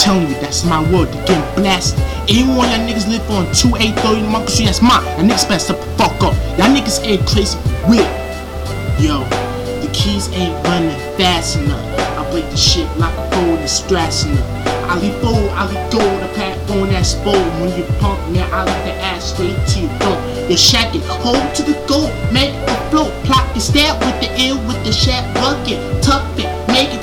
telling you, that's my word. They getting blasted. Any one y'all niggas live on 2830 Market Street, that's mine. Y'all niggas better the fuck up. Y'all niggas ain't crazy real. Yo, the keys ain't running fast enough. I break the shit like a phone is stressing up. I leave fold, I leave gold, I pack on that spool. When you pump, man, I leave the ass straight to your throat. You shack it, hold to the goal, make a float. Plot your stab with the ill, with the shat bucket. Make it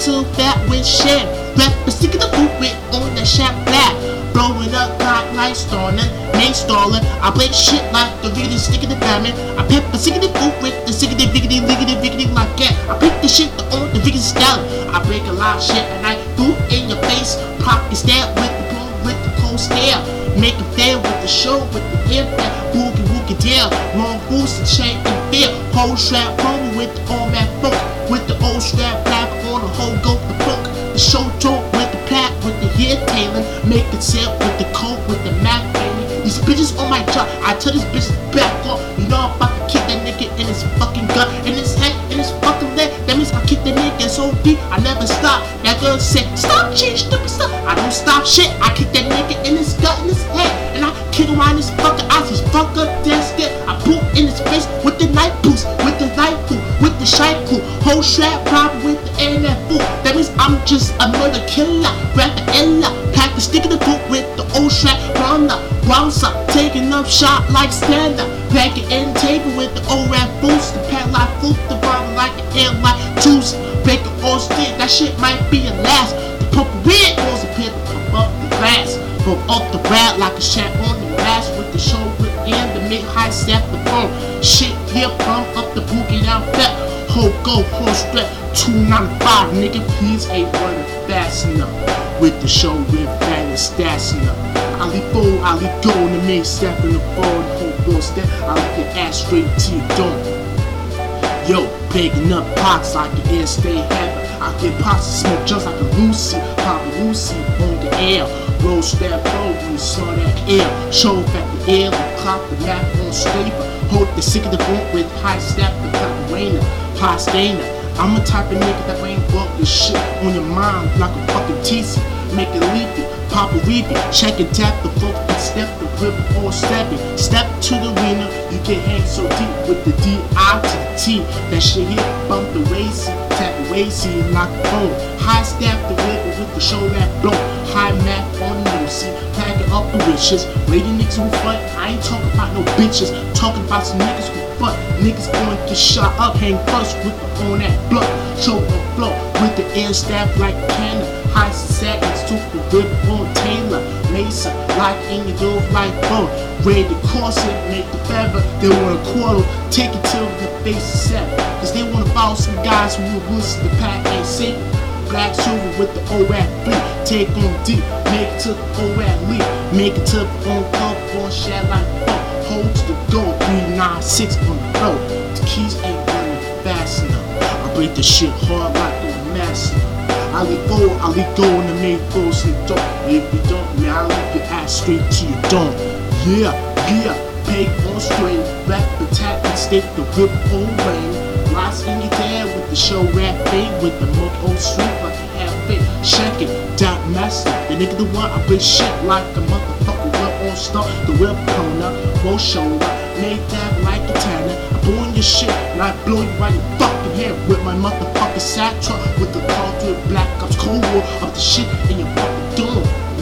too fat with shit. Rap the stick of the boot with on the shat black. Blowing up, clock light stalling, main stalling. I break shit like the riggedy stick of the diamond. I stick of the boot with the the viggity, viggity, viggity like that. I pick the shit on the viggity style. I break a lot of shit and I boot in your face. Pocket stab with the boom, with the cold stare. Make it fair with the show, with the impact. Boogie woogie down. Long boost and chain and fear. Whole strap promo with the all that funk. With the old strap the whole go the funk. The show talk with the plat, with the hair tailing. Make it sell with the coat, with the Mac. These bitches on my job. I tell these bitches back off. You know I'm about to kick that nigga in his fucking gut, in his head, in his fucking leg. That means I kick the nigga so deep, I never stop. That girl said, Stop, shit, stupid stuff. I don't stop shit. I kick that nigga in his gut, in his head, and I kick around his fucking eyes. His fucker desk. I boot in his face with the night boots, with the night boot, with the shite cool. Whole strap problem I'm just a murder killer, rapper illa. Pack the stick in the boot with the old strap runner. Bouncer, taking up shot like up. Back it in table with the old rap boost. The pad like foot, the bottle like an air like juice. Break it all stick, that shit might be a last. The purple red goes here to up the glass. Pump up the rat like a shot on the mask with the shoulder and the mid high step the phone. Shit here, pump up the boogie down fat. Whole go, whole strap, 295, nigga, please ain't running fast enough. With the show with bang and stats enough. I leave four, I leave go in the main step in the ball, the whole ball step. I leave your ass straight to your dome. Yo, baking up pots like the air stay heavy. I get pots and smoke just like a Lucy, Papa Lucy on the air. That flow when you saw that air. Show at the air, we clock the map on stable. The sick of the boat with high step, the copper rainer, pastana. I'm a type of nigga that ain't walk this shit on your mind like a fucking TC. Make it leafy, pop a weepy, check and tap the folk and step the grip or stepping. Step to the arena, you get hang so deep with the D-I to the T. That shit hit bump the racy, tap the racy, lock the phone. High step the the show that blow. High map on the Lucy, packing up the wishes. Lady niggas who front, I ain't talking about no bitches. Talking about some niggas who front. Niggas going to shot up, hang first with the on that blood. Show the flow with the air staff like cannon. High seconds, super whip on Taylor. Mesa, like in your door like bone. Ready to cross it, make the feather. They want a quarter, take it till the face is set. Cause they wanna follow some guys who will listen the pack ain't safe. Black silver with the fleet. Take on deep, make it to the leap. Make it to the on cup, on shad like fuck. To the goal, 396 on the road. The keys ain't running fast enough. I break the shit hard like a master. I leave go, I leave go in the main force and don't. If you don't, man, I leave your ass straight to your dome. Yeah, yeah, peg on straight, rap attack and stick the whip on rain. Rise in your dad with the show rap fade with the milk on street like a half fit. Check it, dot master. The nigga the one I break shit like a motherfucker. Well on start the whip corner, roll shoulder, made that like a tanner. I blow your shit I blow you right in your fucking head with my motherfucking truck with the car to black ops cold war of the shit in your door.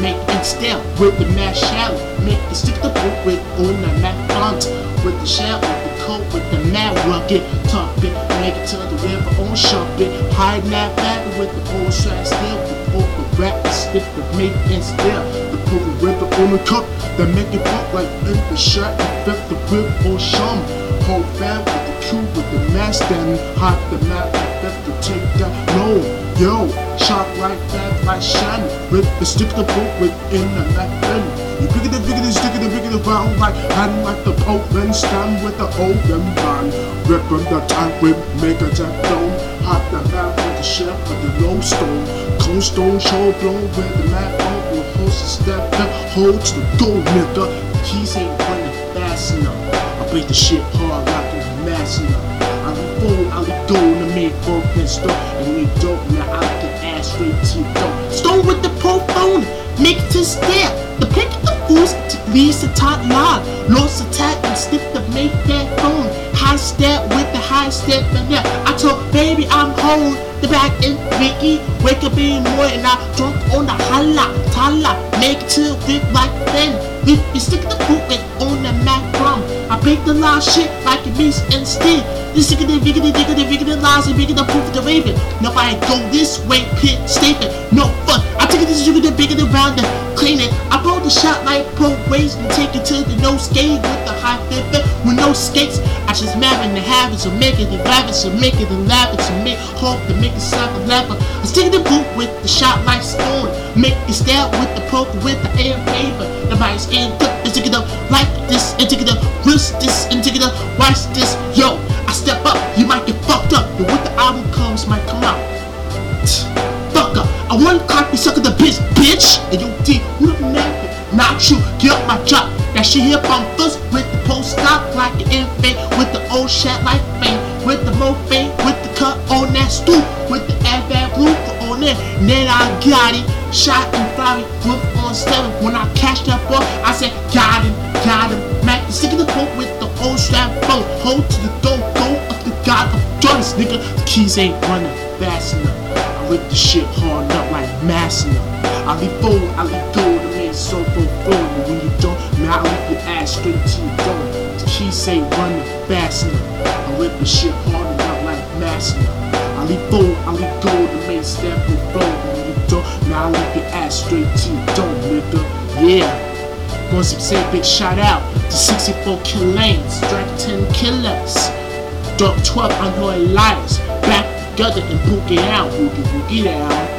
Make it stale with the mash shallow. Make it stick the boot with on the map font with the shell with the coat with the mad rugged top it. Make it to the river on sharp it. Hide that back with the old strap still with the rap stick the make and still. The the river on the cup that make it fuck like in the shirt and flip the whip on shum. Hold fam with the cube with the mask and hot the and flip to take that no. Yo, sharp like that like shiny. Rip the stick the boot within the left end. You bigger the bigger the sticker the bigger the round like hand like the Pope and stand with the open band. Rip on the tank whip, make a jack dome. Hot the map with the chef with the low stone. Cold stone show blow with the map on with horses step up. Hold to the gold nigga. Keys ain't running fast enough. I break the shit hard like a mass enough. I be full, I be gold to make broken stuff. And we dope, now I can ass straight to dope. Stone with the pro phone. make to stare. The pick of the fools to leaves the top line. Lost attack and stick the make that phone. High step with the high step and yeah. I told baby I'm home. The back in Vicky, wake up in the morning I drunk on the holla, tala, make it to flip like then. If you stick the with on the Mac drum, I break the line shit like it means instead. This is the biggity, diggity, biggity, lies, and biggity, proof of the raven. Nobody go this way, pit, statement. No fun. I take it this sugar, bigger than round and clean it. I blow the shot like pro ways and take it to the no skate with the high fit with no skates. I just marry the habits of making it lavish and make it lavish and make hope to make it sound a level. I stick the boot with the shot like stone. Make it stab with the poker with the air paper. Nobody's in the indicative like this, indicative, wrist this, indicative, watch this, yo. I step up, you might get fucked up, but when the album comes, might come up. I want to copy sucker the bitch, bitch. And you D, who the man? Not you, get up my drop. That shit here from first with the post stop like an infant, with the old shit like fame, with the mo fame, with the cut on that stoop, with the bad roof on it. Then I got it, shot and fire, roof on seven. When I cashed that ball, I said, got him, got him. Mac, stick in the boat with the old strap boat, hold to the door, go up the god of guns, nigga. The keys ain't running fast enough. I rip the shit hard up mass enough. I leave forward, I leave go, the man so. But when you don't, man, I leave your ass straight to your door. Ain't running fast enough. I rip the shit hard enough like mass enough. I leave forward, I leave go, the man step flow. When you don't, now I leave your ass straight to your door, nigga. Yeah. Gonna say big shout out to 64 kill lanes, Drag 10 killers, Dark 12 Unholy Liars, back together and book it out, boogie boogie down.